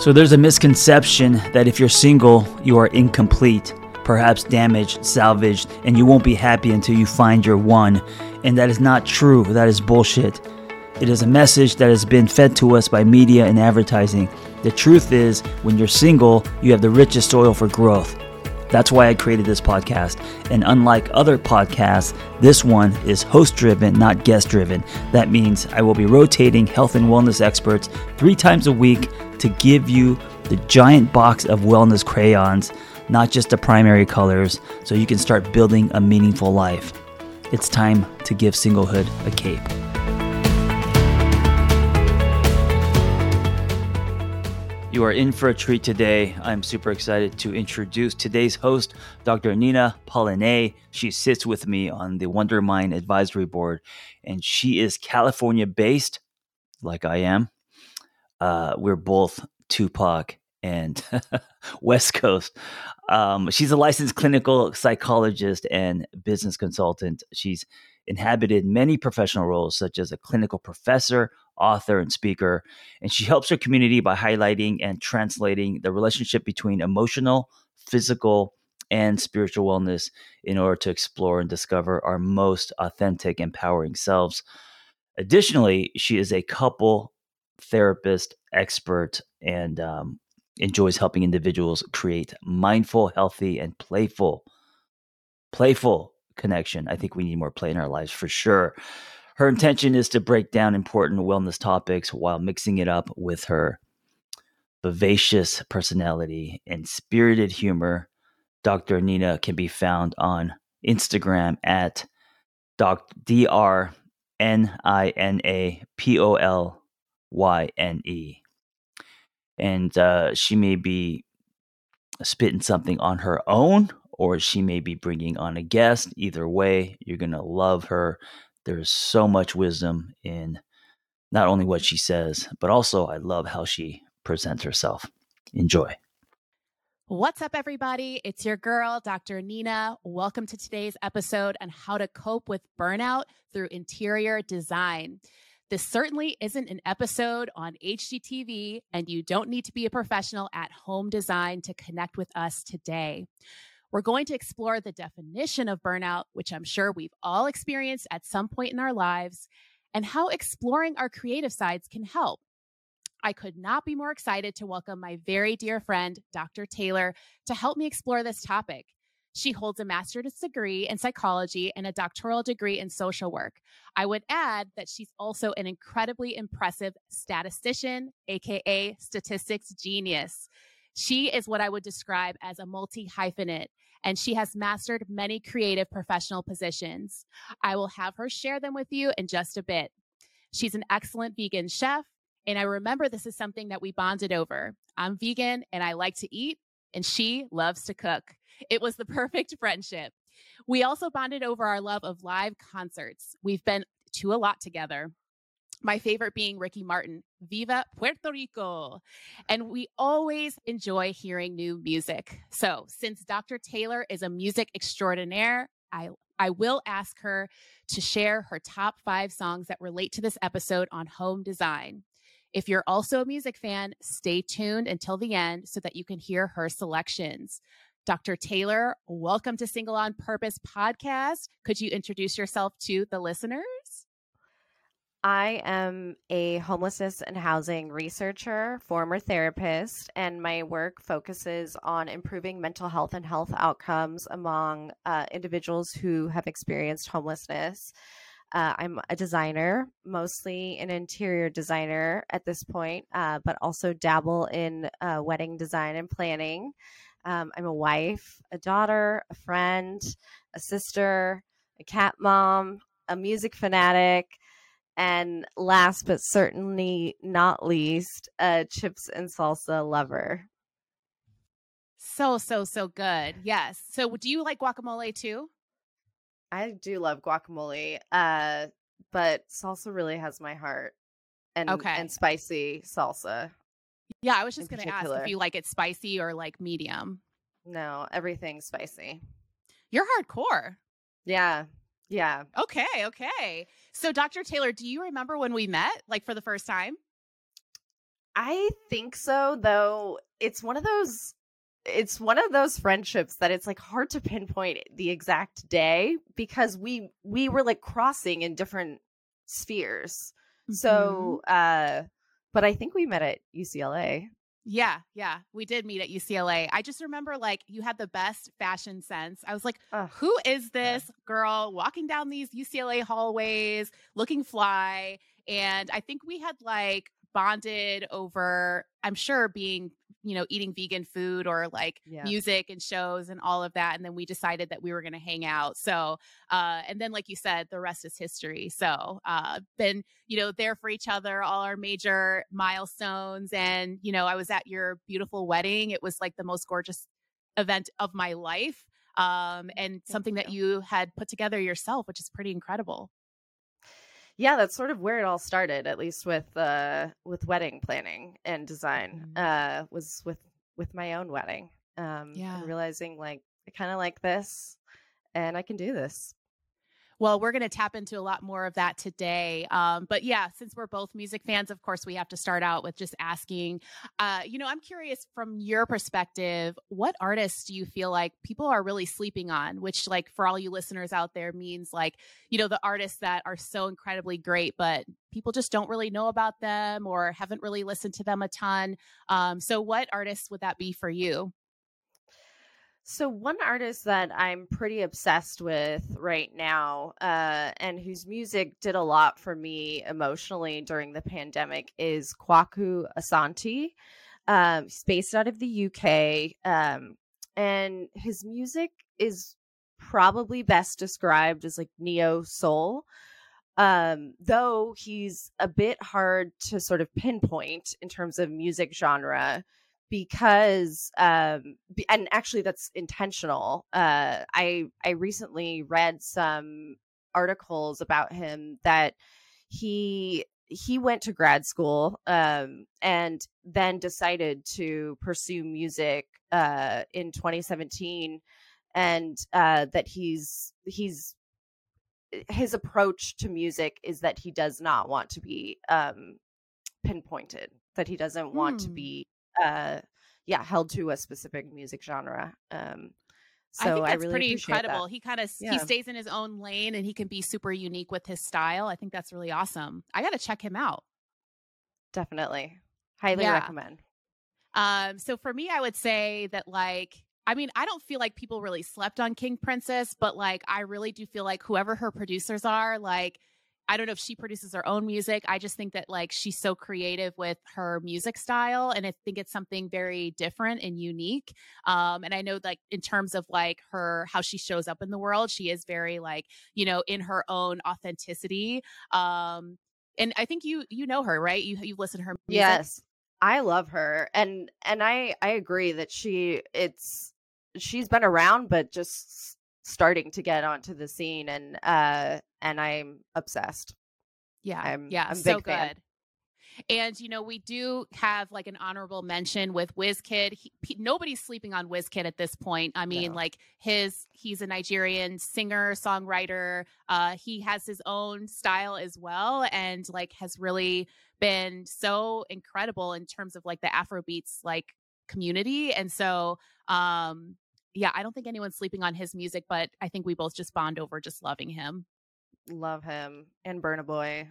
So there's a misconception that if you're single, you are incomplete, perhaps damaged, salvaged, and you won't be happy until you find your one. And that is not true. That is bullshit. It is a message that has been fed to us by media and advertising. The truth is, when you're single, you have the richest soil for growth. That's why I created this podcast. And unlike other podcasts, this one is host driven, not guest driven. That means I will be rotating health and wellness experts three times a week to give you the giant box of wellness crayons, not just the primary colors, so you can start building a meaningful life. It's time to give singlehood a cape. You are in for a treat today. I'm super excited to introduce today's host, Dr. Nina Polyne. She sits with me on the Wondermind Advisory Board, and she is California based, like I am. Uh, we're both Tupac and West Coast. Um, she's a licensed clinical psychologist and business consultant. She's inhabited many professional roles, such as a clinical professor, author, and speaker. And she helps her community by highlighting and translating the relationship between emotional, physical, and spiritual wellness in order to explore and discover our most authentic, empowering selves. Additionally, she is a couple therapist, expert, and um, enjoys helping individuals create mindful, healthy, and playful, playful connection. I think we need more play in our lives for sure. Her intention is to break down important wellness topics while mixing it up with her vivacious personality and spirited humor. Dr. Nina can be found on Instagram at doc, D-R N-I-N-A-P-O-L-Y-N-E. And uh, she may be spitting something on her own or she may be bringing on a guest. Either way, you're going to love her. There's so much wisdom in not only what she says, but also I love how she presents herself. Enjoy. What's up, everybody? It's your girl, Dr. Nina. Welcome to today's episode on how to cope with burnout through interior design. This certainly isn't an episode on HGTV, and you don't need to be a professional at home design to connect with us today. We're going to explore the definition of burnout, which I'm sure we've all experienced at some point in our lives, and how exploring our creative sides can help. I could not be more excited to welcome my very dear friend, Dr. Taylor, to help me explore this topic. She holds a master's degree in psychology and a doctoral degree in social work. I would add that she's also an incredibly impressive statistician, AKA statistics genius. She is what I would describe as a multi hyphenate, and she has mastered many creative professional positions. I will have her share them with you in just a bit. She's an excellent vegan chef, and I remember this is something that we bonded over. I'm vegan and I like to eat, and she loves to cook. It was the perfect friendship. We also bonded over our love of live concerts. We've been to a lot together. My favorite being Ricky Martin, Viva Puerto Rico. And we always enjoy hearing new music. So, since Dr. Taylor is a music extraordinaire, I, I will ask her to share her top five songs that relate to this episode on home design. If you're also a music fan, stay tuned until the end so that you can hear her selections. Dr. Taylor, welcome to Single on Purpose podcast. Could you introduce yourself to the listeners? I am a homelessness and housing researcher, former therapist, and my work focuses on improving mental health and health outcomes among uh, individuals who have experienced homelessness. Uh, I'm a designer, mostly an interior designer at this point, uh, but also dabble in uh, wedding design and planning. Um, I'm a wife, a daughter, a friend, a sister, a cat mom, a music fanatic and last but certainly not least, a chips and salsa lover. So, so, so good. Yes. So, do you like guacamole too? I do love guacamole, uh, but salsa really has my heart. And, okay. and spicy salsa. Yeah, I was just going to ask if you like it spicy or like medium. No, everything spicy. You're hardcore. Yeah. Yeah. Okay. Okay. So, Dr. Taylor, do you remember when we met, like for the first time? I think so, though. It's one of those it's one of those friendships that it's like hard to pinpoint the exact day because we we were like crossing in different spheres. Mm-hmm. So uh but I think we met at UCLA. Yeah, yeah, we did meet at UCLA. I just remember like you had the best fashion sense. I was like, Ugh. who is this girl walking down these UCLA hallways looking fly? And I think we had like bonded over, I'm sure, being you know, eating vegan food or like yeah. music and shows and all of that. And then we decided that we were going to hang out. So, uh, and then, like you said, the rest is history. So, uh, been, you know, there for each other, all our major milestones. And, you know, I was at your beautiful wedding. It was like the most gorgeous event of my life. Um, and Thank something you. that you had put together yourself, which is pretty incredible yeah that's sort of where it all started at least with uh with wedding planning and design mm-hmm. uh was with with my own wedding um yeah realizing like i kind of like this and i can do this well, we're going to tap into a lot more of that today. Um, but yeah, since we're both music fans, of course, we have to start out with just asking, uh, you know, I'm curious from your perspective, what artists do you feel like people are really sleeping on? Which, like, for all you listeners out there, means like, you know, the artists that are so incredibly great, but people just don't really know about them or haven't really listened to them a ton. Um, so, what artists would that be for you? So one artist that I'm pretty obsessed with right now, uh, and whose music did a lot for me emotionally during the pandemic, is Kwaku Asante. Um, he's based out of the UK, um, and his music is probably best described as like neo soul. Um, though he's a bit hard to sort of pinpoint in terms of music genre because um and actually that's intentional uh i i recently read some articles about him that he he went to grad school um and then decided to pursue music uh in 2017 and uh that he's he's his approach to music is that he does not want to be um pinpointed that he doesn't want to hmm. be uh yeah held to a specific music genre um so I think that's I really pretty incredible. That. He kind of yeah. he stays in his own lane and he can be super unique with his style. I think that's really awesome. I got to check him out. Definitely. Highly yeah. recommend. Um so for me I would say that like I mean, I don't feel like people really slept on King Princess, but like I really do feel like whoever her producers are, like I don't know if she produces her own music. I just think that like she's so creative with her music style and I think it's something very different and unique. Um and I know like in terms of like her how she shows up in the world, she is very like, you know, in her own authenticity. Um and I think you you know her, right? You you've listened to her music. Yes. I love her. And and I I agree that she it's she's been around but just starting to get onto the scene and uh and I'm obsessed. Yeah. I'm yeah, I'm so good. Fan. And you know, we do have like an honorable mention with Wizkid. He, he, nobody's sleeping on Wizkid at this point. I mean, no. like his he's a Nigerian singer, songwriter. Uh he has his own style as well and like has really been so incredible in terms of like the Afrobeats like community. And so um yeah, I don't think anyone's sleeping on his music, but I think we both just bond over just loving him. Love him and Burna Boy.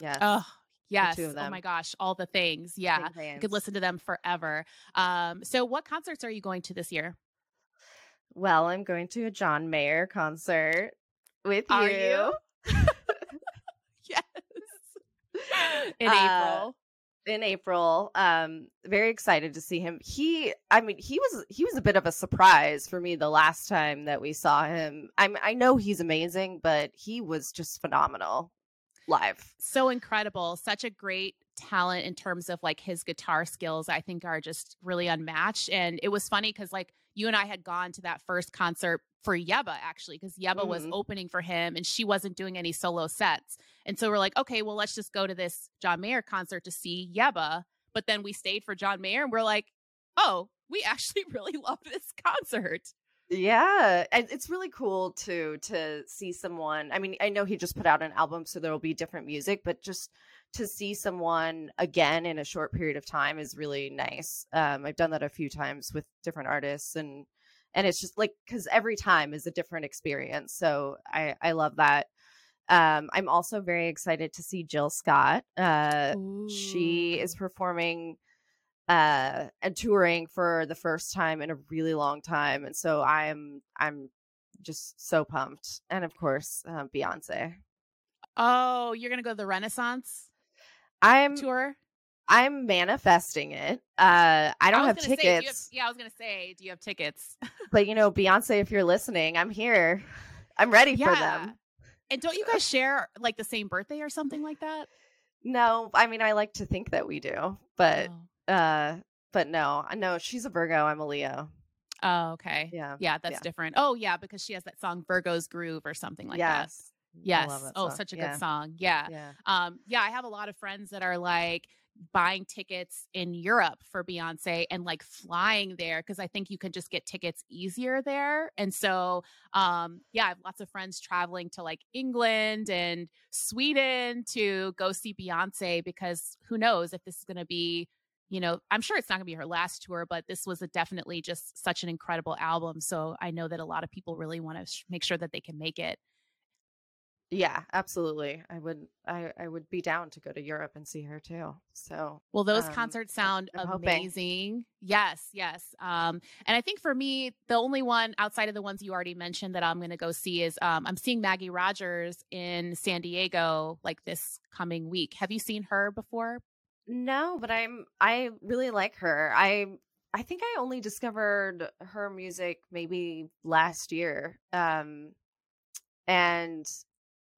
Yes. Oh, yes. Oh my gosh, all the things. Yeah. You could listen to them forever. Um, so what concerts are you going to this year? Well, I'm going to a John Mayer concert with are you. you? yes. In uh, April in April. Um, very excited to see him. He, I mean, he was he was a bit of a surprise for me the last time that we saw him. I'm I know he's amazing, but he was just phenomenal live. So incredible. Such a great talent in terms of like his guitar skills. I think are just really unmatched. And it was funny because like you and I had gone to that first concert for Yebba actually, because Yebba mm-hmm. was opening for him and she wasn't doing any solo sets. And so we're like, okay, well, let's just go to this John Mayer concert to see Yebba. But then we stayed for John Mayer and we're like, oh, we actually really love this concert. Yeah, and it's really cool to to see someone. I mean, I know he just put out an album, so there will be different music, but just to see someone again in a short period of time is really nice. Um, I've done that a few times with different artists and and it's just like because every time is a different experience. So I I love that. Um, I'm also very excited to see Jill Scott. Uh, she is performing uh, and touring for the first time in a really long time, and so I'm I'm just so pumped. And of course, uh, Beyonce. Oh, you're gonna go to the Renaissance? I'm tour. I'm manifesting it. Uh, I don't I have tickets. Say, have, yeah, I was gonna say, do you have tickets? but you know, Beyonce, if you're listening, I'm here. I'm ready yeah. for them. And don't you guys share like the same birthday or something like that? No, I mean I like to think that we do, but oh. uh, but no, no, she's a Virgo. I'm a Leo. Oh, okay. Yeah, yeah, that's yeah. different. Oh, yeah, because she has that song "Virgo's Groove" or something like yes. that. Yes. Oh, such a yeah. good song. Yeah. Yeah. Um, yeah, I have a lot of friends that are like buying tickets in Europe for Beyonce and like flying there because I think you can just get tickets easier there. And so um yeah, I have lots of friends traveling to like England and Sweden to go see Beyonce because who knows if this is going to be you know, I'm sure it's not going to be her last tour, but this was a definitely just such an incredible album. So I know that a lot of people really want to sh- make sure that they can make it. Yeah, absolutely. I would I I would be down to go to Europe and see her too. So Well, those um, concerts sound I'm amazing. Hoping. Yes, yes. Um and I think for me the only one outside of the ones you already mentioned that I'm going to go see is um I'm seeing Maggie Rogers in San Diego like this coming week. Have you seen her before? No, but I'm I really like her. I I think I only discovered her music maybe last year. Um and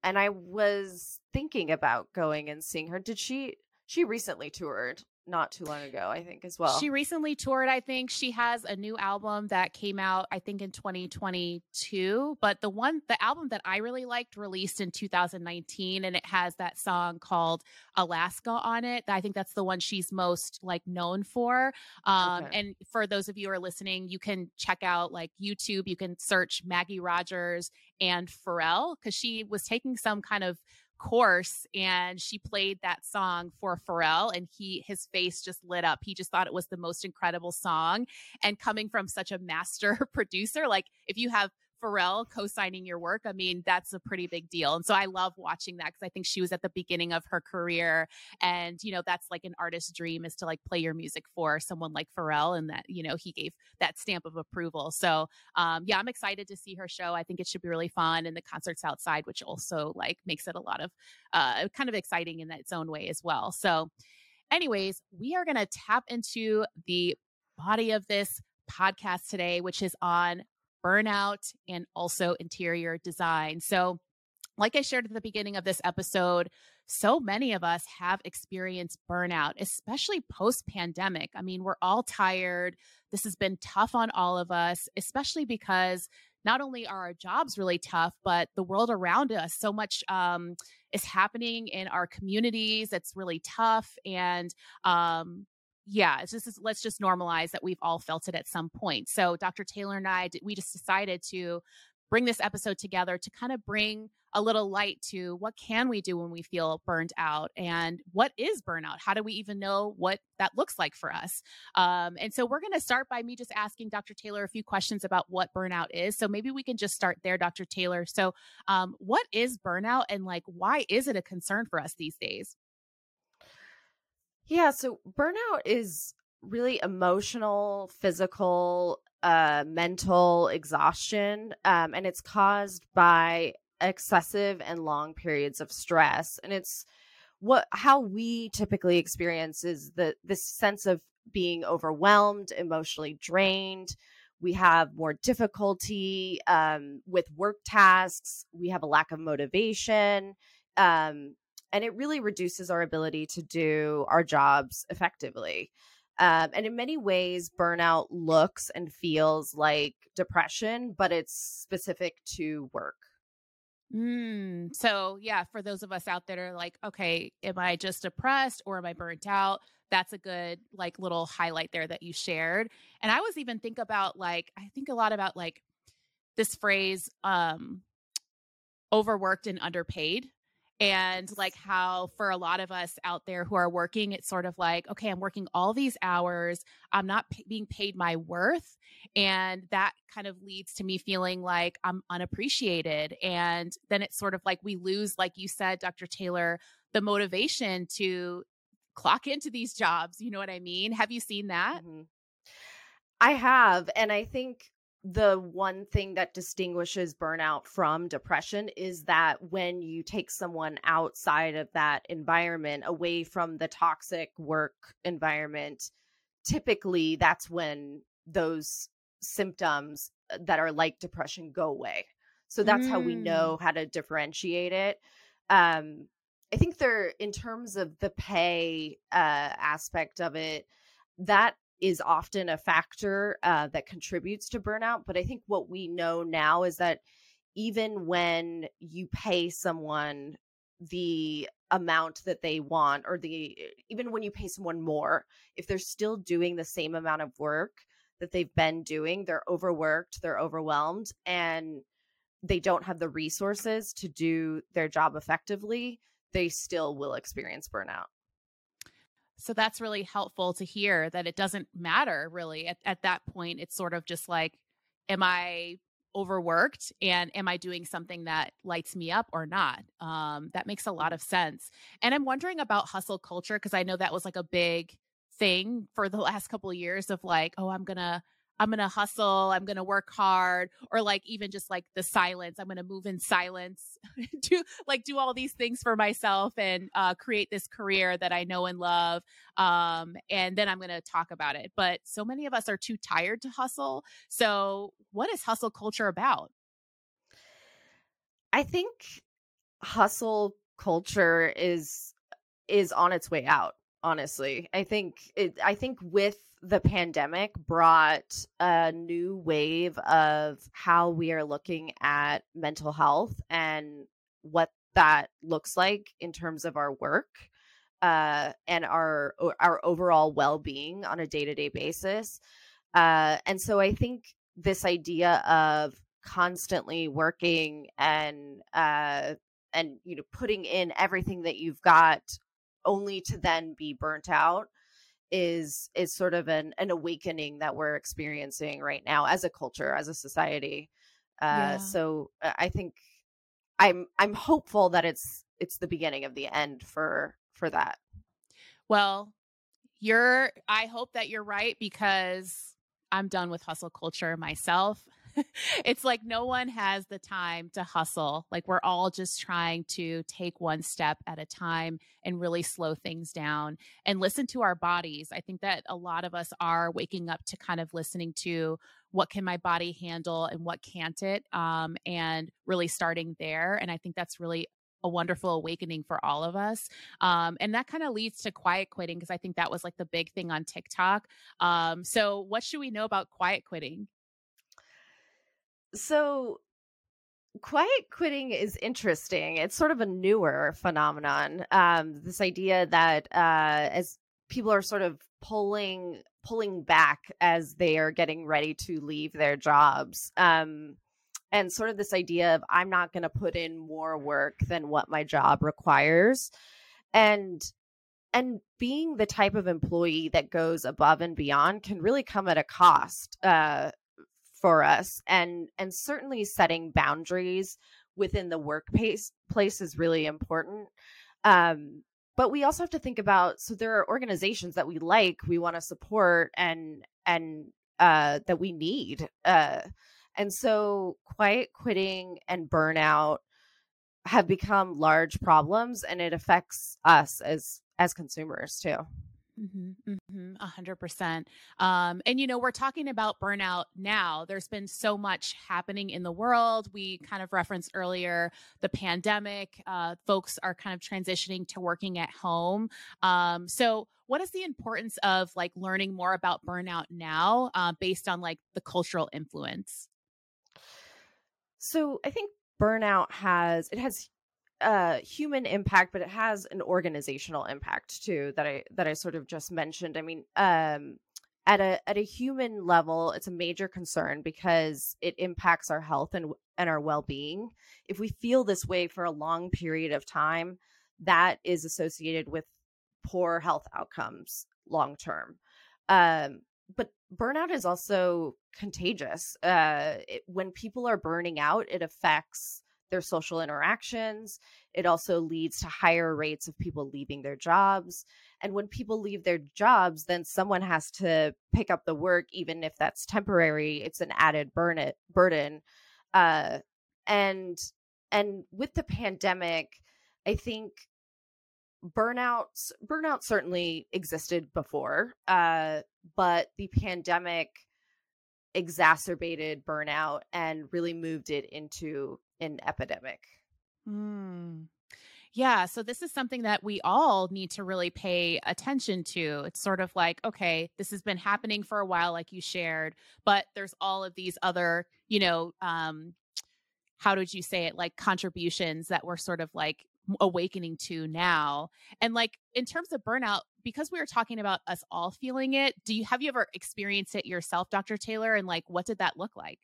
and I was thinking about going and seeing her. Did she? She recently toured not too long ago, I think, as well. She recently toured, I think. She has a new album that came out, I think, in 2022. But the one, the album that I really liked released in 2019, and it has that song called Alaska on it. I think that's the one she's most like known for. Um, okay. And for those of you who are listening, you can check out like YouTube, you can search Maggie Rogers and Pharrell because she was taking some kind of course and she played that song for Pharrell and he his face just lit up. He just thought it was the most incredible song and coming from such a master producer like if you have Pharrell co-signing your work, I mean, that's a pretty big deal. And so I love watching that because I think she was at the beginning of her career. And, you know, that's like an artist's dream is to like play your music for someone like Pharrell and that, you know, he gave that stamp of approval. So um, yeah, I'm excited to see her show. I think it should be really fun. And the concerts outside, which also like makes it a lot of uh, kind of exciting in its own way as well. So anyways, we are going to tap into the body of this podcast today, which is on burnout, and also interior design. So, like I shared at the beginning of this episode, so many of us have experienced burnout, especially post pandemic. I mean, we're all tired. This has been tough on all of us, especially because not only are our jobs really tough, but the world around us, so much um, is happening in our communities that's really tough. And um, yeah, it's just let's just normalize that we've all felt it at some point. So Dr. Taylor and I, we just decided to bring this episode together to kind of bring a little light to what can we do when we feel burned out and what is burnout how do we even know what that looks like for us um, and so we're going to start by me just asking dr taylor a few questions about what burnout is so maybe we can just start there dr taylor so um, what is burnout and like why is it a concern for us these days yeah, so burnout is really emotional, physical, uh, mental exhaustion, um, and it's caused by excessive and long periods of stress. And it's what how we typically experience is the this sense of being overwhelmed, emotionally drained. We have more difficulty um, with work tasks. We have a lack of motivation. Um, and it really reduces our ability to do our jobs effectively. Um, and in many ways, burnout looks and feels like depression, but it's specific to work. Mm, so, yeah, for those of us out there are like, okay, am I just depressed or am I burnt out? That's a good, like, little highlight there that you shared. And I was even think about, like, I think a lot about, like, this phrase, um, overworked and underpaid and like how for a lot of us out there who are working it's sort of like okay i'm working all these hours i'm not p- being paid my worth and that kind of leads to me feeling like i'm unappreciated. And then it's sort of like we lose like you said dr taylor the motivation to clock into these jobs you know what i mean? Have you seen that? Mm-hmm. i have and i think the one thing that distinguishes burnout from depression is that when you take someone outside of that environment, away from the toxic work environment, typically that's when those symptoms uh, that are like depression go away. So that's mm. how we mm. know how to differentiate it. Um, I think there, in terms of the pay uh, aspect of it, that is often a factor uh, that contributes to burnout. But I think what we know now is that even when you pay someone the amount that they want, or the even when you pay someone more, if they're still doing the same amount of work that they've been doing, they're overworked, they're overwhelmed, and they don't have the resources to do their job effectively, they still will experience burnout. So that's really helpful to hear that it doesn't matter really at, at that point. It's sort of just like, am I overworked and am I doing something that lights me up or not? Um, that makes a lot of sense. And I'm wondering about hustle culture because I know that was like a big thing for the last couple of years of like, oh, I'm gonna I'm going to hustle, I'm going to work hard, or like even just like the silence, I'm going to move in silence, do like do all these things for myself and uh, create this career that I know and love. Um, and then I'm going to talk about it. But so many of us are too tired to hustle. So, what is hustle culture about? I think hustle culture is is on its way out honestly i think it i think with the pandemic brought a new wave of how we are looking at mental health and what that looks like in terms of our work uh, and our our overall well-being on a day-to-day basis. Uh, and so i think this idea of constantly working and uh, and you know putting in everything that you've got only to then be burnt out is is sort of an an awakening that we're experiencing right now as a culture as a society. Uh yeah. so uh, i think i'm i'm hopeful that it's it's the beginning of the end for for that. Well you're i hope that you're right because i'm done with hustle culture myself it's like no one has the time to hustle. Like we're all just trying to take one step at a time and really slow things down and listen to our bodies. I think that a lot of us are waking up to kind of listening to what can my body handle and what can't it um, and really starting there and i think that's really a wonderful awakening for all of us. Um, and that kind of leads to quiet quitting because I think that was like the big thing on TikTok. Um, so, what should we know about quiet quitting? So, quiet quitting is interesting. It's sort of a newer phenomenon. Um, this idea that uh, as people are sort of pulling pulling back as they are getting ready to leave their jobs. Um, and sort of this idea of I'm not going to put in more work than what my job requires. And and being the type of employee that goes above and beyond can really come at a cost uh, for us and and certainly setting boundaries within the workplace place is really important um, but we also have to think about so there are organizations that we like we want to support and and uh, that we need uh, and so quiet quitting and burnout have become large problems and it affects us as as consumers too a hundred percent. Um, and you know, we're talking about burnout now. There's been so much happening in the world. We kind of referenced earlier the pandemic. Uh, folks are kind of transitioning to working at home. Um, so, what is the importance of like learning more about burnout now, uh, based on like the cultural influence? So, I think burnout has it has uh human impact but it has an organizational impact too that i that i sort of just mentioned. I mean um at a at a human level it's a major concern because it impacts our health and and our well-being. If we feel this way for a long period of time that is associated with poor health outcomes long term um, but burnout is also contagious. Uh, it, when people are burning out it affects their social interactions. It also leads to higher rates of people leaving their jobs. And when people leave their jobs, then someone has to pick up the work, even if that's temporary. It's an added burn burden. Uh, and and with the pandemic, I think burnout burnout certainly existed before, uh, but the pandemic exacerbated burnout and really moved it into an epidemic. Mm. Yeah. So, this is something that we all need to really pay attention to. It's sort of like, okay, this has been happening for a while, like you shared, but there's all of these other, you know, um, how did you say it? Like contributions that we're sort of like awakening to now. And like in terms of burnout, because we were talking about us all feeling it, do you have you ever experienced it yourself, Dr. Taylor? And like what did that look like?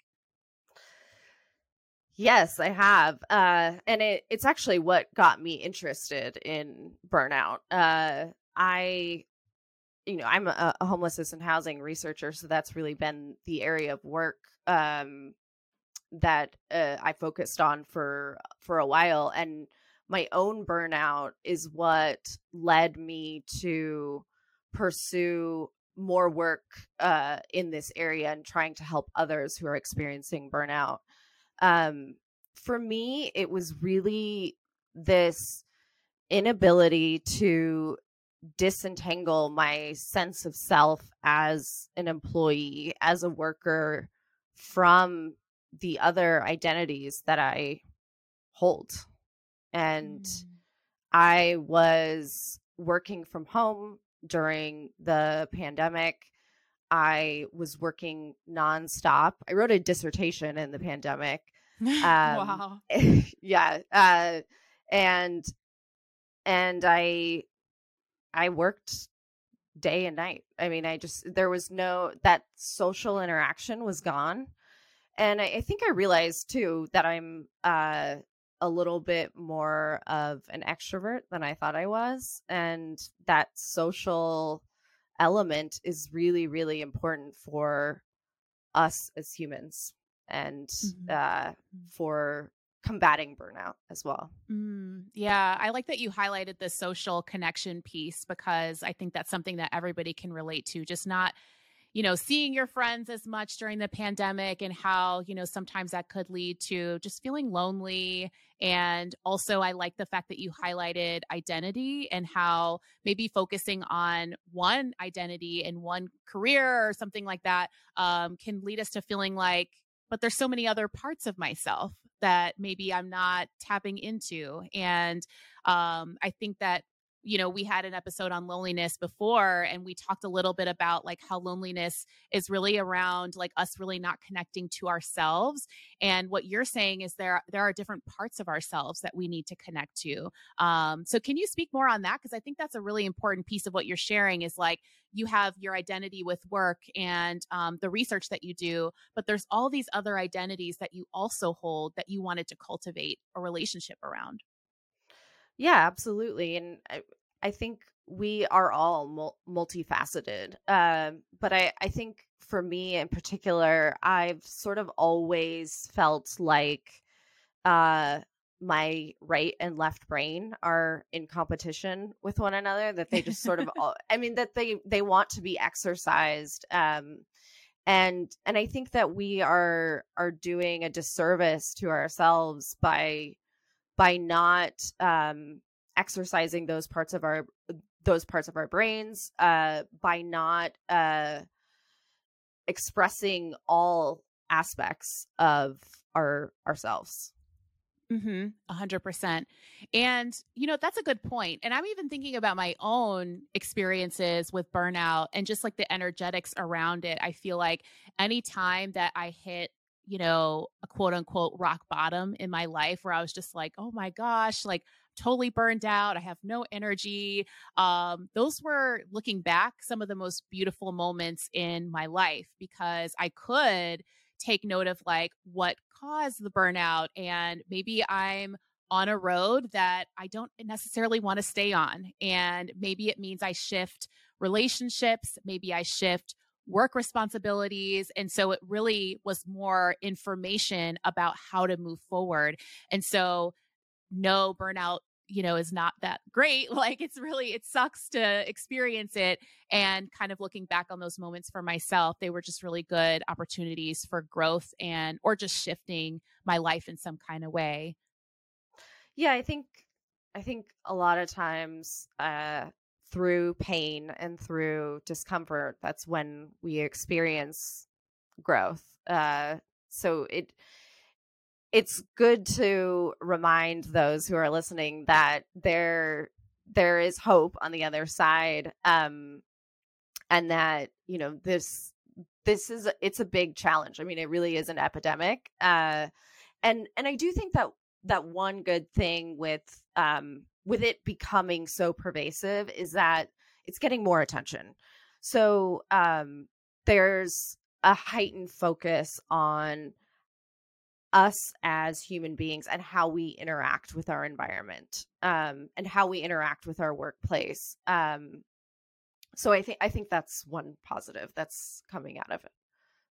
Yes, I have. Uh, and it, it's actually what got me interested in burnout. Uh, I, you know, I'm a, homelessness and housing researcher, so that's really been the area of work um, that uh, I focused on for for a while. And my own burnout is what led me to pursue more work uh, in this area and trying to help others who are experiencing burnout um, for me, it was really this inability to disentangle my sense of self as an employee, as a worker, from the other identities that I hold. And mm. I was working from home during the pandemic. I was working nonstop. I wrote a dissertation in the pandemic. Um, wow. yeah. Uh, and and I I worked day and night. I mean, I just there was no that social interaction was gone. And I, I think I realized too that I'm uh a little bit more of an extrovert than I thought I was. And that social element is really, really important for us as humans and mm-hmm. uh, mm-hmm. for combating burnout as well. Mm, yeah, I like that you highlighted the social connection piece because I think that's something that everybody can relate to. Just not you know, seeing your friends as much during the pandemic and how, you know, sometimes that could lead to just feeling lonely. And also, I like the fact that you highlighted identity and how maybe focusing on one identity and one career or something like that um, can lead us to feeling like, but there's so many other parts of myself that maybe I'm not tapping into. And um, I think that you know, we had an episode on loneliness before and we talked a little bit about like how loneliness is really around like us really not connecting to ourselves. And what you're saying is there there are different parts of ourselves that we need to connect to. Um, so can you speak more on that? Because I think that's a really important piece of what you're sharing is like you have your identity with work and um, the research that you do, but there's all these other identities that you also hold that you wanted to cultivate a relationship around. Yeah, absolutely. And I, I think we are all mul- multifaceted. Um, but I, I think for me in particular, I've sort of always felt like uh, my right and left brain are in competition with one another. That they just sort of, all, I mean, that they they want to be exercised. Um, and and I think that we are are doing a disservice to ourselves by by not um, exercising those parts of our those parts of our brains uh, by not uh, expressing all aspects of our ourselves hundred percent. And, you know, that's a good point. And I'm even thinking about my own experiences with burnout and just like the energetics around it. I feel like anytime that I hit you know, a quote unquote rock bottom in my life where I was just like, oh my gosh, like totally burned out. I have no energy. Um, those were looking back some of the most beautiful moments in my life because I could take note of like what caused the burnout and maybe I'm on a road that I don't necessarily want to stay on. And maybe it means I shift relationships, maybe I shift work responsibilities. And so it really was more information about how to move forward. And so, no, burnout you know is not that great like it's really it sucks to experience it and kind of looking back on those moments for myself they were just really good opportunities for growth and or just shifting my life in some kind of way yeah i think i think a lot of times uh through pain and through discomfort that's when we experience growth uh so it it's good to remind those who are listening that there there is hope on the other side um and that you know this this is it's a big challenge. I mean it really is an epidemic uh and and i do think that that one good thing with um with it becoming so pervasive is that it's getting more attention. So um, there's a heightened focus on us as human beings and how we interact with our environment um, and how we interact with our workplace. Um, so I think I think that's one positive that's coming out of it.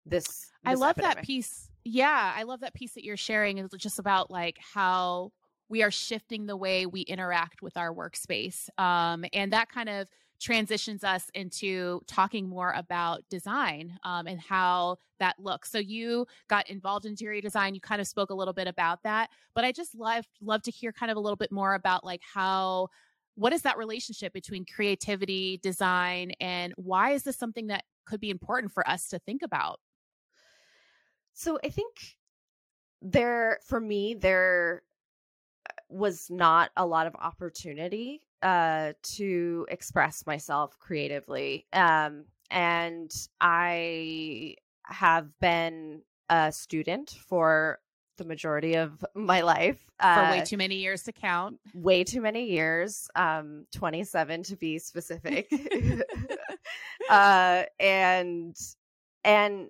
This, this I love epidemic. that piece. Yeah, I love that piece that you're sharing. It's just about like how we are shifting the way we interact with our workspace. Um, and that kind of transitions us into talking more about design um, and how that looks. So you got involved in interior design. You kind of spoke a little bit about that, but I just love love to hear kind of a little bit more about like how what is that relationship between creativity, design, and why is this something that could be important for us to think about? So I think there for me there was not a lot of opportunity uh, to express myself creatively. Um, and I have been a student for the majority of my life. Uh, for way too many years to count. Way too many years, um, 27 to be specific. uh, and, and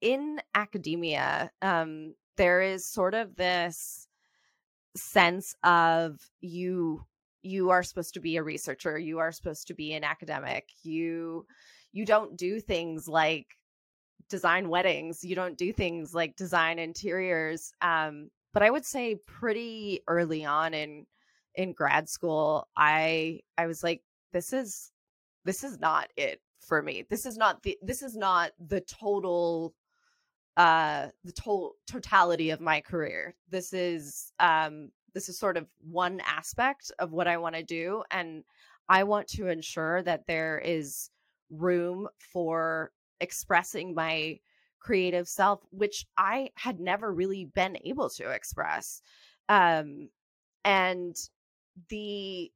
in academia, um, there is sort of this sense of you you are supposed to be a researcher you are supposed to be an academic you you don't do things like design weddings you don't do things like design interiors um but i would say pretty early on in in grad school i i was like this is this is not it for me. This is not the this is not the total uh the to- totality of my career. This is um this is sort of one aspect of what i want to do and i want to ensure that there is room for expressing my creative self which i had never really been able to express. Um and the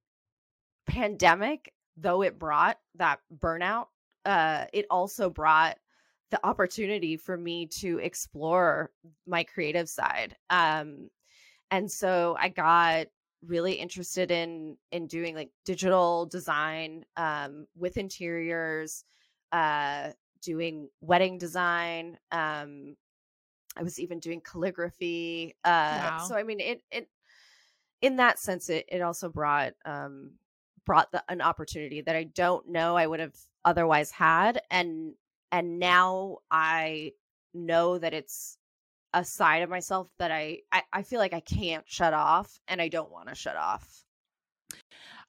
pandemic though it brought that burnout uh it also brought the opportunity for me to explore my creative side. Um, and so I got really interested in in doing like digital design um, with interiors, uh, doing wedding design. Um, I was even doing calligraphy. Uh, wow. So I mean, it it in that sense, it it also brought um, brought the, an opportunity that I don't know I would have otherwise had, and and now i know that it's a side of myself that I, I, I feel like i can't shut off and i don't want to shut off.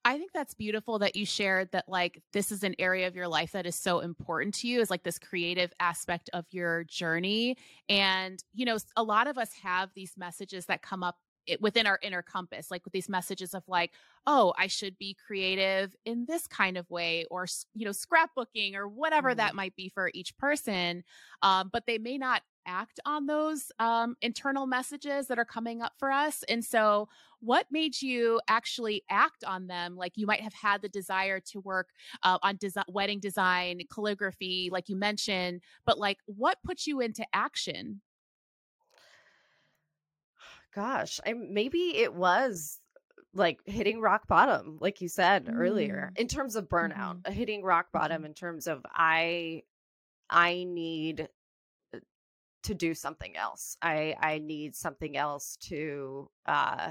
I think that's beautiful that you shared that like this is an area of your life that is so important to you is like this creative aspect of your journey and you know a lot of us have these messages that come up it, within our inner compass, like with these messages of like, oh, I should be creative in this kind of way, or you know, scrapbooking, or whatever mm-hmm. that might be for each person. Um, but they may not act on those um, internal messages that are coming up for us. And so, what made you actually act on them? Like you might have had the desire to work uh, on design, wedding design, calligraphy, like you mentioned, but like what put you into action? Gosh, I maybe it was like hitting rock bottom like you said mm. earlier in terms of burnout mm-hmm. hitting rock bottom mm-hmm. in terms of i i need uh, to do something else i i need something else to uh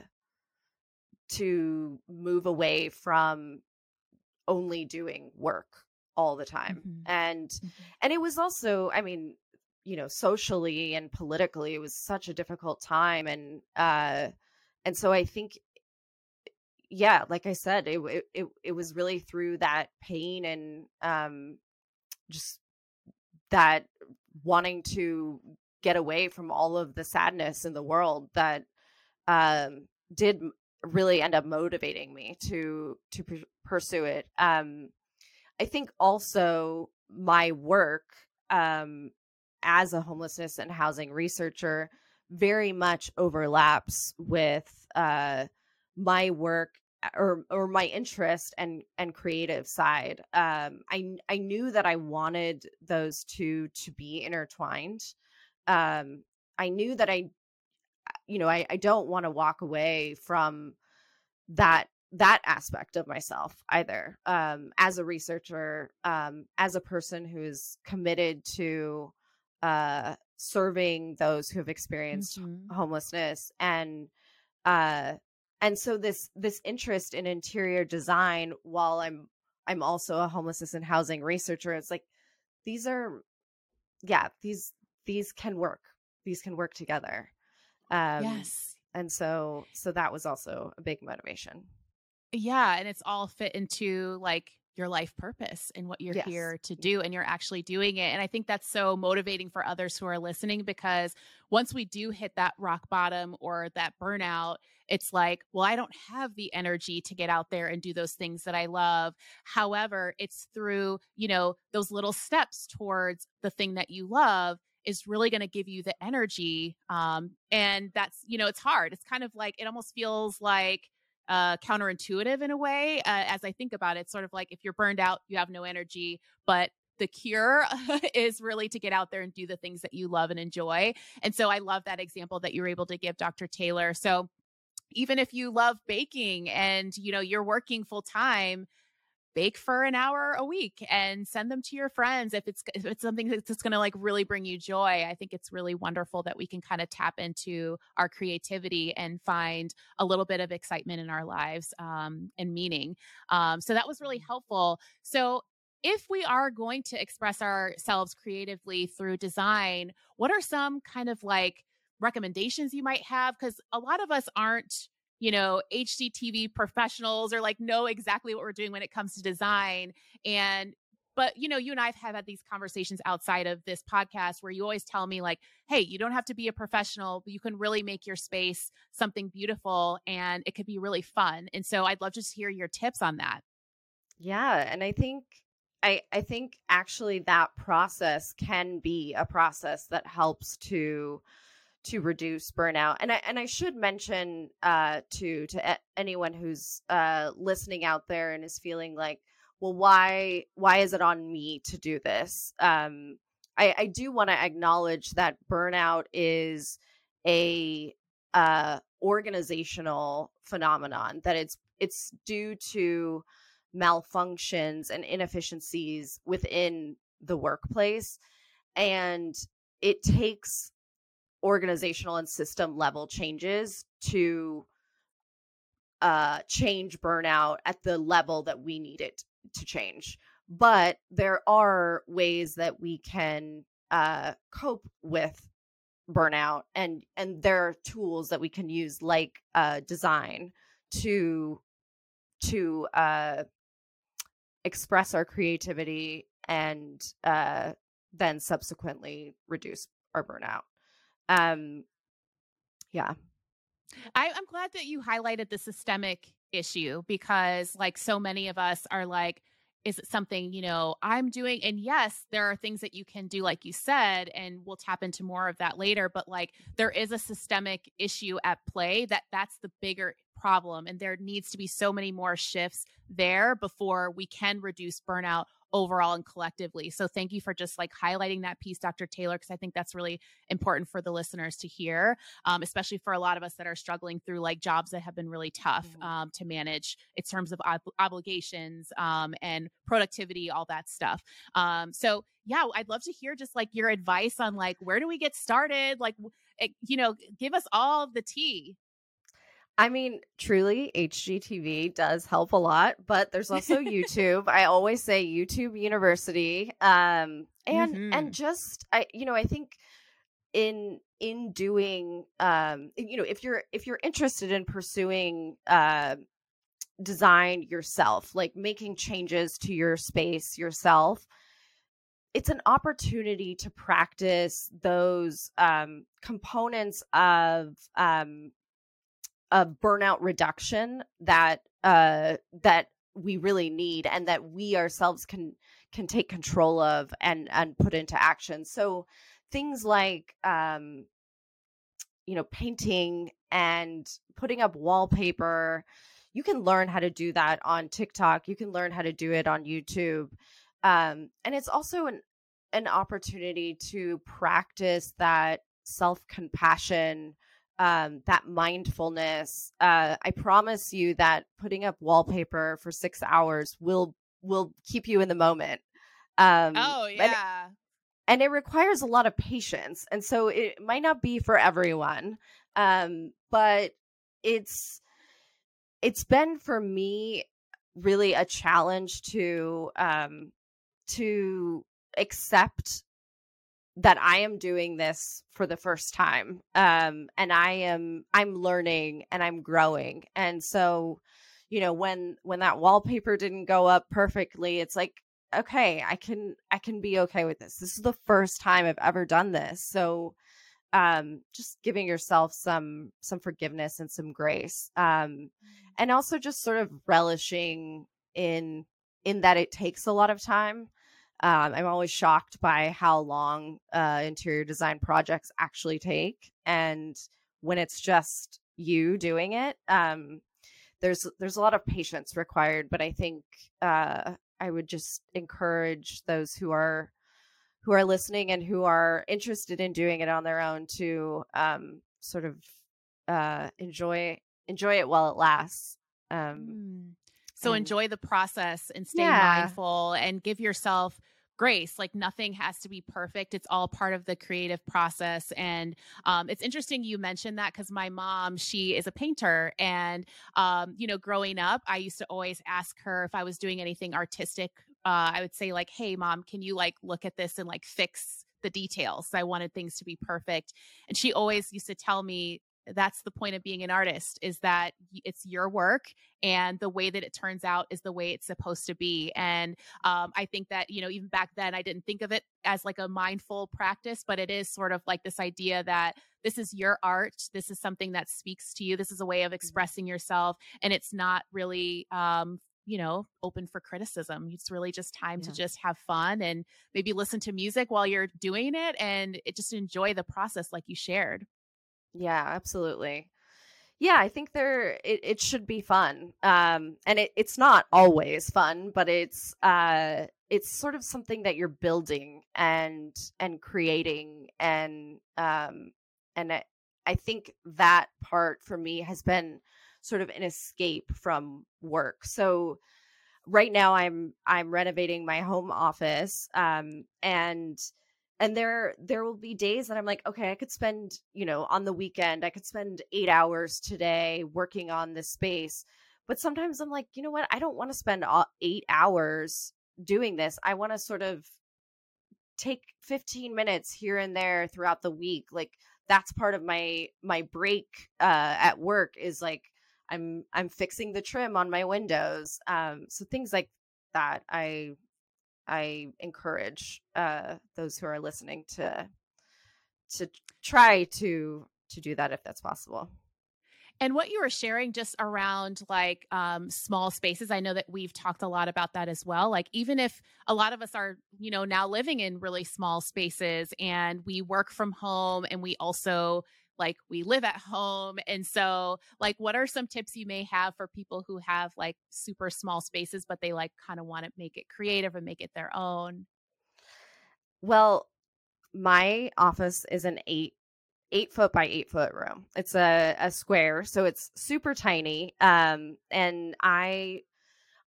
to move away from only doing work all the time mm-hmm. and mm-hmm. and it was also i mean you know socially and politically it was such a difficult time and uh and so i think yeah like i said it it it was really through that pain and um just that wanting to get away from all of the sadness in the world that um did really end up motivating me to to pursue it. Um i think also my work um as a homelessness and housing researcher very much overlaps with uh my work uh, or or my interest and and creative side. Um i i knew that i wanted those two to be intertwined. Um i knew that i you know i i don't want to walk away from that that aspect of myself either. Um as a researcher um as a person who's committed to uh serving those who have experienced mm-hmm. homelessness and uh and so this this interest in interior design while i'm i'm also a homelessness and housing researcher it's like these are yeah these these can work. These can work together. Um yes. and so so that was also a big motivation. Yeah and it's all fit into like your life purpose and what you're yes. here to do and you're actually doing it and i think that's so motivating for others who are listening because once we do hit that rock bottom or that burnout it's like well i don't have the energy to get out there and do those things that i love. However it's through you know those little steps towards the thing that you love is really going to give you the energy um and that's you know it's hard. It's kind of like it almost feels like uh, counterintuitive in a way. Uh, as I think about it, sort of like if you're burned out, you have no energy, but the cure is really to get out there and do the things that you love and enjoy. And so I love that example that you were able to give, Dr. Taylor. So even if you love baking and you know you're working full time bake for an hour a week and send them to your friends if it's if it's something that's going to like really bring you joy i think it's really wonderful that we can kind of tap into our creativity and find a little bit of excitement in our lives um, and meaning um, so that was really mm-hmm. helpful so if we are going to express ourselves creatively through design what are some kind of like recommendations you might have because a lot of us aren't you know, HGTV professionals or like know exactly what we're doing when it comes to design. And but you know you and i've had these conversations outside of this podcast where you always tell me like hey you don't have to be a professional but you can really make your space something beautiful and it could be really fun and so i'd love to hear your tips on that yeah and i think i i think actually that process can be a process that helps to to reduce burnout. And I and I should mention uh, to to a- anyone who's uh, listening out there and is feeling like, well, why why is it on me to do this? Um, I, I do want to acknowledge that burnout is a uh, organizational phenomenon that it's it's due to malfunctions and inefficiencies within the workplace and it takes organizational and system level changes to uh, change burnout at the level that we need it to change. But there are ways that we can uh, cope with burnout, and and there are tools that we can use, like uh, design, to to uh, express our creativity and uh, then subsequently reduce our burnout um yeah. I, i'm glad that you highlighted the systemic issue because like so many of us are like is it something you know i'm doing? And yes there are things that you can do like you said and we'll tap into more of that later but like there is a systemic issue at play that that's the bigger problem and there needs to be so many more shifts there before we can reduce burnout overall and collectively. So thank you for just like highlighting that piece, Dr. Taylor, because I think that's really important for the listeners to hear, um, especially for a lot of us that are struggling through like jobs that have been really tough mm-hmm. um, to manage in terms of ob- obligations um, and productivity, all that stuff. Um, so yeah, I'd love to hear just like your advice on like where do we get started? Like, eh, you know, give us all the tea. I mean, truly, HGTV does help a lot, but there's also YouTube. I always say YouTube University, um, and mm-hmm. and just I, you know, I think in in doing, um, you know, if you're if you're interested in pursuing uh, design yourself, like making changes to your space yourself, it's an opportunity to practice those um, components of um, a burnout reduction that uh, that we really need and that we ourselves can can take control of and and put into action. So things like um, you know painting and putting up wallpaper you can learn how to do that on TikTok. You can learn how to do it on YouTube. Um, and it's also an an opportunity to practice that self compassion um, that mindfulness. Uh, I promise you that putting up wallpaper for six hours will will keep you in the moment. Um, oh yeah. And, and it requires a lot of patience, and so it might not be for everyone. Um, but it's it's been for me really a challenge to um, to accept that I am doing this for the first time. Um, and I am I'm learning and I'm growing. And so, you know, when when that wallpaper didn't go up perfectly, it's like, okay, I can I can be okay with this. This is the first time I've ever done this. So um just giving yourself some some forgiveness and some grace. Um mm. and also just sort of relishing in in that it takes a lot of time um, I'm always shocked by how long uh, interior design projects actually take, and when it's just you doing it, um, there's there's a lot of patience required. But I think uh, I would just encourage those who are who are listening and who are interested in doing it on their own to um, sort of uh, enjoy enjoy it while it lasts. Um, mm. So and, enjoy the process and stay yeah. mindful and give yourself grace like nothing has to be perfect. It's all part of the creative process and um, it's interesting you mentioned that because my mom she is a painter and um, you know growing up i used to always ask her if i was doing anything artistic uh, i would say like hey mom can you like look at this and like fix the details? I wanted things to be perfect. And she always used to tell me that's the point of being an artist is that it's your work and the way that it turns out is the way it's supposed to be and um, i think that you know even back then i didn't think of it as like a mindful practice but it is sort of like this idea that this is your art this is something that speaks to you this is a way of mm-hmm. expressing yourself and it's not really um, you know open for criticism it's really just time yeah. to just have fun and maybe listen to music while you're doing it and it, just enjoy the process like you shared yeah, absolutely. Yeah, I think there it, it should be fun. Um and it, it's not always fun, but it's uh it's sort of something that you're building and and creating and um and I, I think that part for me has been sort of an escape from work. So right now I'm I'm renovating my home office um and and there there will be days that i'm like okay i could spend you know on the weekend i could spend eight hours today working on this space. But sometimes i'm like you know what? I don't want to spend all eight hours doing this. I want to sort of take 15 minutes here and there throughout the week. Like that's part of my my break uh at work is like i'm i'm fixing the trim on my windows um so things like that i I encourage uh, those who are listening to to try to to do that if that's possible. And what you were sharing just around like um, small spaces, I know that we've talked a lot about that as well. Like, even if a lot of us are, you know, now living in really small spaces and we work from home and we also like we live at home. And so, like, what are some tips you may have for people who have like super small spaces, but they like kind of want to make it creative and make it their own? Well, my office is an eight eight foot by eight foot room. It's a, a square, so it's super tiny. Um, and I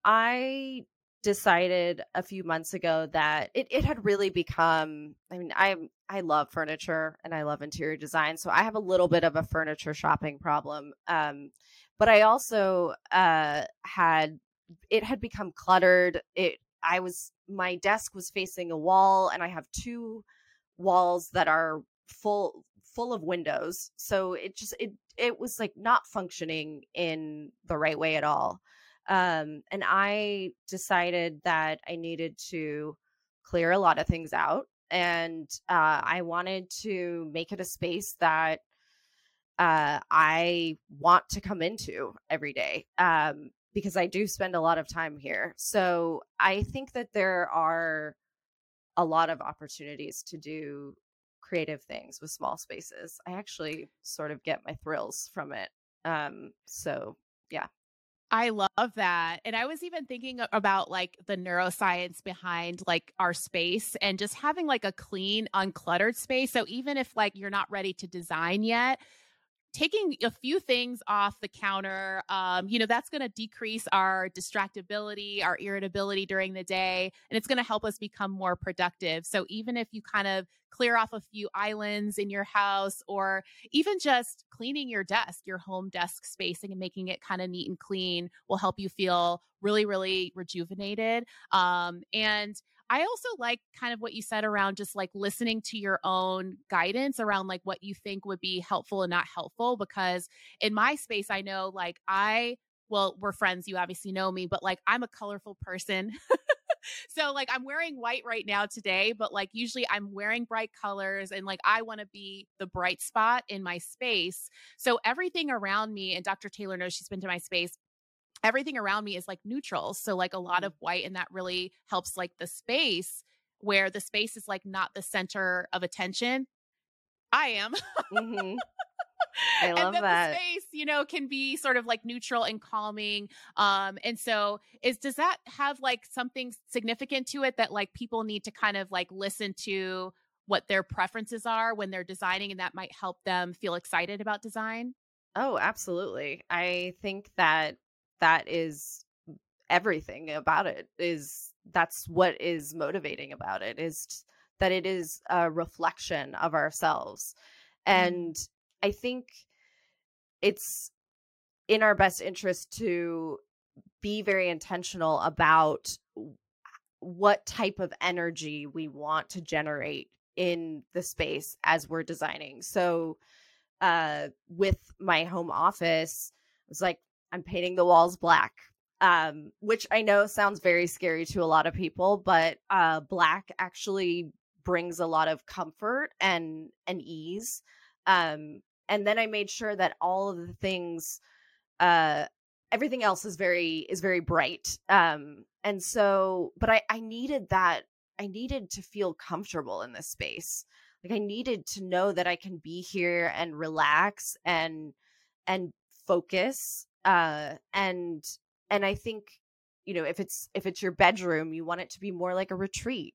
I decided a few months ago that it, it had really become i mean i i love furniture and i love interior design so i have a little bit of a furniture shopping problem um, but i also uh, had it had become cluttered it i was my desk was facing a wall and i have two walls that are full full of windows so it just it it was like not functioning in the right way at all um, and I decided that I needed to clear a lot of things out. And uh, I wanted to make it a space that uh, I want to come into every day um, because I do spend a lot of time here. So I think that there are a lot of opportunities to do creative things with small spaces. I actually sort of get my thrills from it. Um, so yeah, I love that. And I was even thinking about like the neuroscience behind like our space and just having like a clean, uncluttered space. So even if like you're not ready to design yet, taking a few things off the counter um, you know that's going to decrease our distractibility our irritability during the day and it's going to help us become more productive. So even if you kind of clear off a few islands in your house or even just cleaning your desk your home desk spacing and making it kind of neat and clean will help you feel really really rejuvenated. Um, and I also like kind of what you said around just like listening to your own guidance around like what you think would be helpful and not helpful. Because in my space, I know like I, well, we're friends, you obviously know me, but like I'm a colorful person. so like I'm wearing white right now today, but like usually I'm wearing bright colors and like I want to be the bright spot in my space. So everything around me, and Dr. Taylor knows she's been to my space, everything around me is like neutral. So like a lot mm-hmm. of white and that really helps like the space where the space is like not the center of attention. I am. mm-hmm. I love and then that. The space, you know, can be sort of like neutral and calming. Um, and so is does that have like something significant to it that like people need to kind of like listen to what their preferences are when they're designing and that might help them feel excited about design? Oh, absolutely. I think that that is everything about it is that's what is motivating about it is that it is a reflection of ourselves mm-hmm. and i think it's in our best interest to be very intentional about what type of energy we want to generate in the space as we're designing so uh with my home office it's like I'm painting the walls black. Um, which I know sounds very scary to a lot of people, but uh, black actually brings a lot of comfort and and ease. Um, and then I made sure that all of the things, uh, everything else is very is very bright. Um, and so, but I I needed that. I needed to feel comfortable in this space. Like I needed to know that I can be here and relax and and focus uh and and i think you know if it's if it's your bedroom you want it to be more like a retreat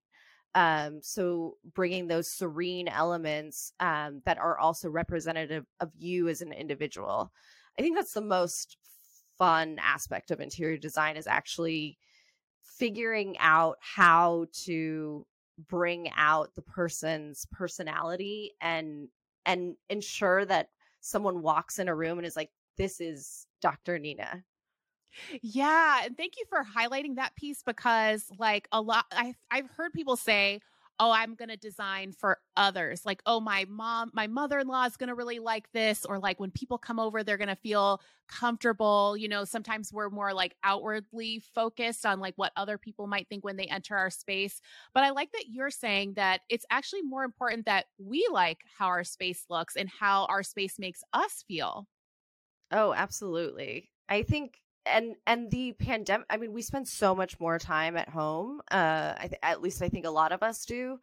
um so bringing those serene elements um that are also representative of you as an individual. I think that's the most fun aspect of interior design is actually figuring out how to bring out the person's personality and and ensure that someone walks in a room and is like this is Dr. Nina. Yeah, and thank you for highlighting that piece because like a lot I I've heard people say, "Oh, I'm going to design for others." Like, "Oh, my mom, my mother-in-law is going to really like this," or like when people come over, they're going to feel comfortable. You know, sometimes we're more like outwardly focused on like what other people might think when they enter our space. But I like that you're saying that it's actually more important that we like how our space looks and how our space makes us feel. Oh, absolutely. I think and and the pandemic i mean we spend so much more time at home uh I th- at least i think a lot of us do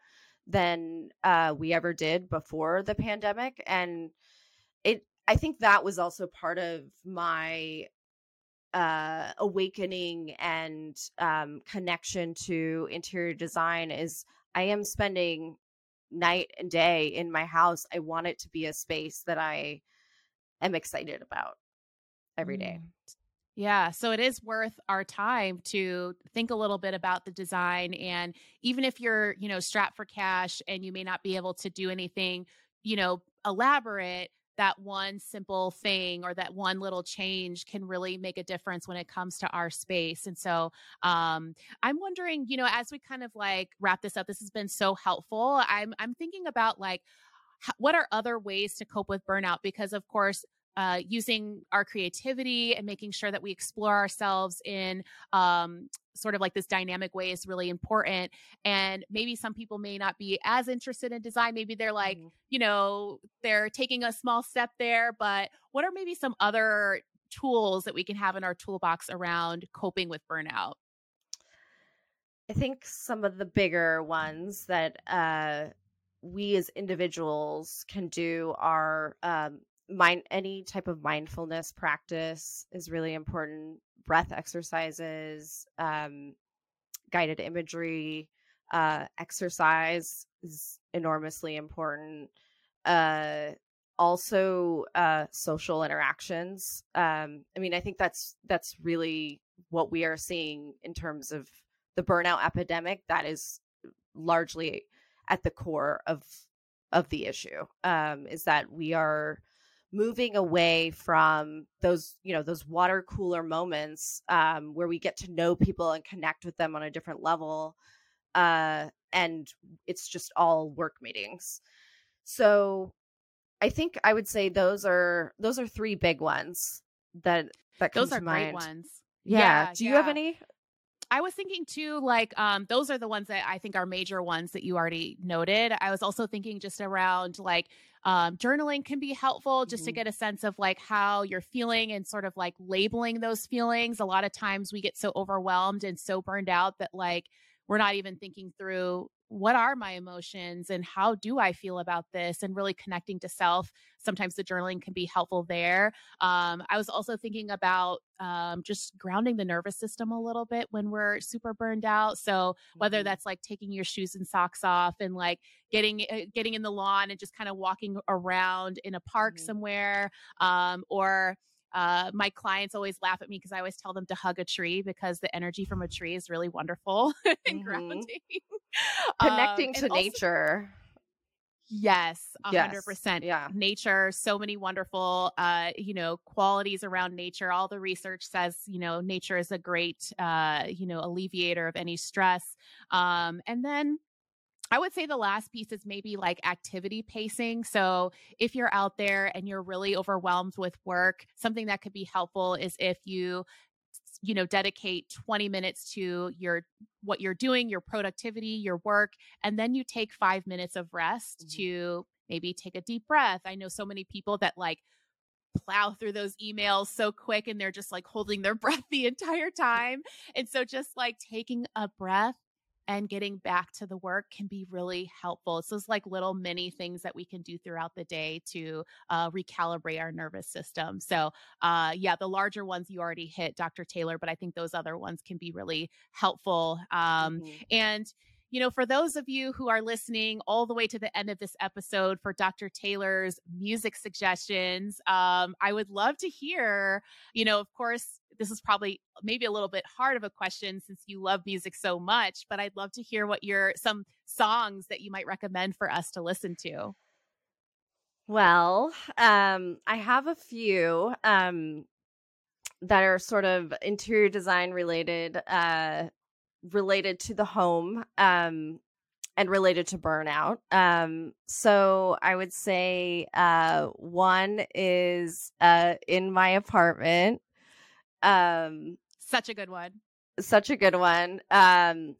than uh we ever did before the pandemic and it I think that was also part of my uh, awakening and um, connection to interior design is I am spending night and day in my house. I want it to be a space that I am excited about every day. Mm. Yeah, so it is worth our time to think a little bit about the design and even if you're, you know, strapped for cash and you may not be able to do anything, you know, elaborate, that one simple thing or that one little change can really make a difference when it comes to our space. And so um, I'm wondering, you know, as we kind of like wrap this up, this has been so helpful. I'm I'm thinking about like what are other ways to cope with burnout because of course uh, using our creativity and making sure that we explore ourselves in um, sort of like this dynamic way is really important. And maybe some people may not be as interested in design. Maybe they're like, mm-hmm. you know, they're taking a small step there. But what are maybe some other tools that we can have in our toolbox around coping with burnout? I think some of the bigger ones that uh, we as individuals can do our um, mind any type of mindfulness practice is really important. Breath exercises um, guided imagery uh, exercise is enormously important. Uh, also uh, social interactions. Um, i mean i think that's that's really what we are seeing in terms of the burnout epidemic that is largely at the core of of the issue um, is that we are moving away from those you know those water cooler moments um, where we get to know people and connect with them on a different level uh, and it's just all work meetings. So i think i would say those are those are three big ones that that those are great ones. Yeah, yeah do you yeah. have any I was thinking too, like, um, those are the ones that I think are major ones that you already noted. I was also thinking just around like um, journaling can be helpful just mm-hmm. to get a sense of like how you're feeling and sort of like labeling those feelings. A lot of times we get so overwhelmed and so burned out that like we're not even thinking through what are my emotions and how do I feel about this and really connecting to self. Sometimes the journaling can be helpful there. Um, I was also thinking about um, just grounding the nervous system a little bit when we're super burned out. So whether mm-hmm. that's like taking your shoes and socks off and like getting uh, getting in the lawn and just kind of walking around in a park mm-hmm. somewhere, um, or uh, my clients always laugh at me because I always tell them to hug a tree because the energy from a tree is really wonderful and mm-hmm. grounding. Connecting um, to nature. Also, Yes, a hundred percent. Yeah. Nature, so many wonderful uh, you know, qualities around nature. All the research says, you know, nature is a great uh, you know, alleviator of any stress. Um, and then I would say the last piece is maybe like activity pacing. So if you're out there and you're really overwhelmed with work, something that could be helpful is if you you know dedicate 20 minutes to your what you're doing your productivity your work and then you take 5 minutes of rest mm-hmm. to maybe take a deep breath i know so many people that like plow through those emails so quick and they're just like holding their breath the entire time and so just like taking a breath and getting back to the work can be really helpful. It's those like little mini things that we can do throughout the day to uh, recalibrate our nervous system. So, uh, yeah, the larger ones you already hit, Dr. Taylor, but I think those other ones can be really helpful. Um, mm-hmm. And you know, for those of you who are listening all the way to the end of this episode for Dr. Taylor's music suggestions, um, I would love to hear, you know, of course, this is probably maybe a little bit hard of a question since you love music so much, but I'd love to hear what your some songs that you might recommend for us to listen to. Well, um, I have a few um, that are sort of interior design related. Uh, related to the home um, and related to burnout. Um, so I would say uh, one is uh, in my apartment. Um, such a good one. Such a good one. Um,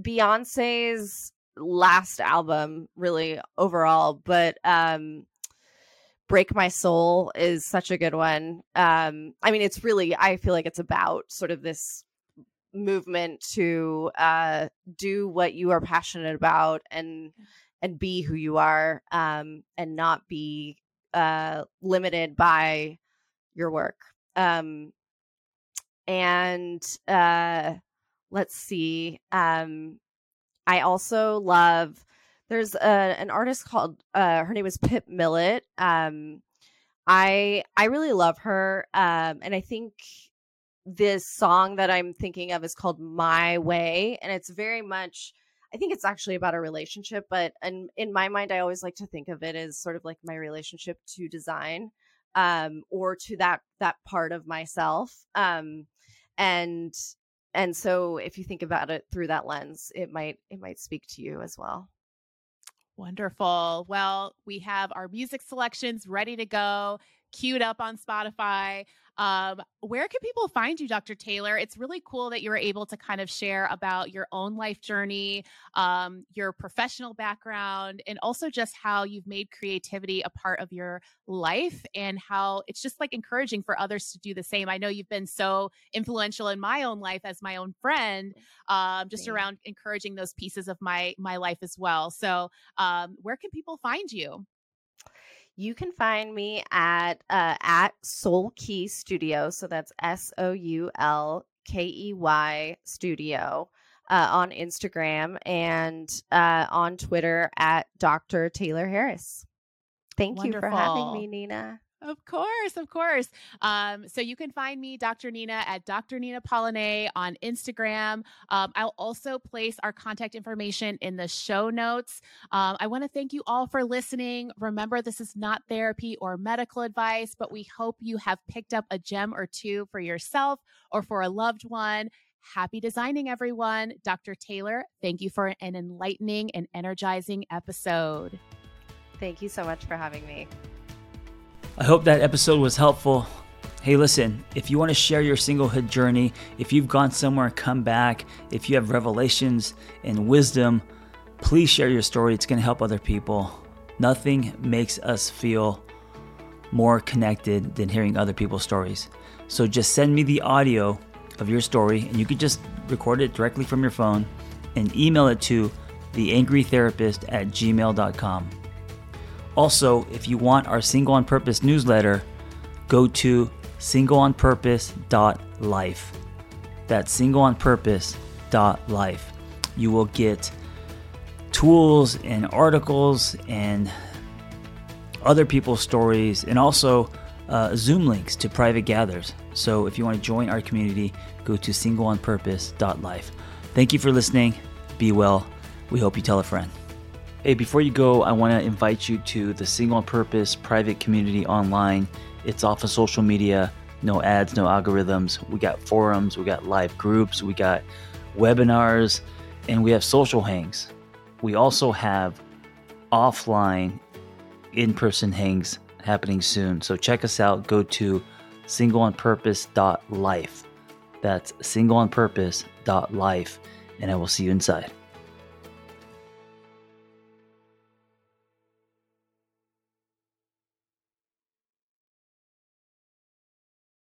Beyonce's last album, really overall, but um, Break My Soul is such a good one. Um, I mean, it's really, I feel like it's about sort of this movement to uh, do what you are passionate about and and be who you are um, and not be uh, limited by your work. Um, and uh, let's see. Um, I also love. There's a, an artist called uh, her name is Pip Millet. Um, I I really love her, um, and I think this song that I'm thinking of is called My Way, and it's very much. I think it's actually about a relationship, but in, in my mind, I always like to think of it as sort of like my relationship to design, um, or to that that part of myself. Um, and and so if you think about it through that lens, it might it might speak to you as well. Wonderful. Well, we have our music selections ready to go, queued up on Spotify. Um, where can people find you, Dr. Taylor? It's really cool that you were able to kind of share about your own life journey, um, your professional background, and also just how you've made creativity a part of your life and how it's just like encouraging for others to do the same. I know you've been so influential in my own life as my own friend, um, just around encouraging those pieces of my my life as well. So, um, where can people find you? You can find me at uh, at Soul Key Studio. So that's S O U L K E Y Studio uh, on Instagram and uh, on Twitter at Dr. Taylor Harris. Thank Wonderful. you for having me, Nina. Of course, of course. Um, so you can find me, Dr. Nina, at Dr. Nina Polyne on Instagram. Um, I'll also place our contact information in the show notes. Um, I want to thank you all for listening. Remember, this is not therapy or medical advice, but we hope you have picked up a gem or two for yourself or for a loved one. Happy designing, everyone. Dr. Taylor, thank you for an enlightening and energizing episode. Thank you so much for having me. I hope that episode was helpful. Hey, listen, if you want to share your singlehood journey, if you've gone somewhere come back, if you have revelations and wisdom, please share your story. It's going to help other people. Nothing makes us feel more connected than hearing other people's stories. So just send me the audio of your story, and you could just record it directly from your phone and email it to theangrytherapist at gmail.com. Also, if you want our Single on Purpose newsletter, go to singleonpurpose.life. That's singleonpurpose.life. You will get tools and articles and other people's stories and also uh, Zoom links to private gathers. So if you want to join our community, go to singleonpurpose.life. Thank you for listening. Be well. We hope you tell a friend. Hey, before you go, I want to invite you to the Single on Purpose private community online. It's off of social media, no ads, no algorithms. We got forums, we got live groups, we got webinars, and we have social hangs. We also have offline in person hangs happening soon. So check us out. Go to singleonpurpose.life. That's singleonpurpose.life, and I will see you inside.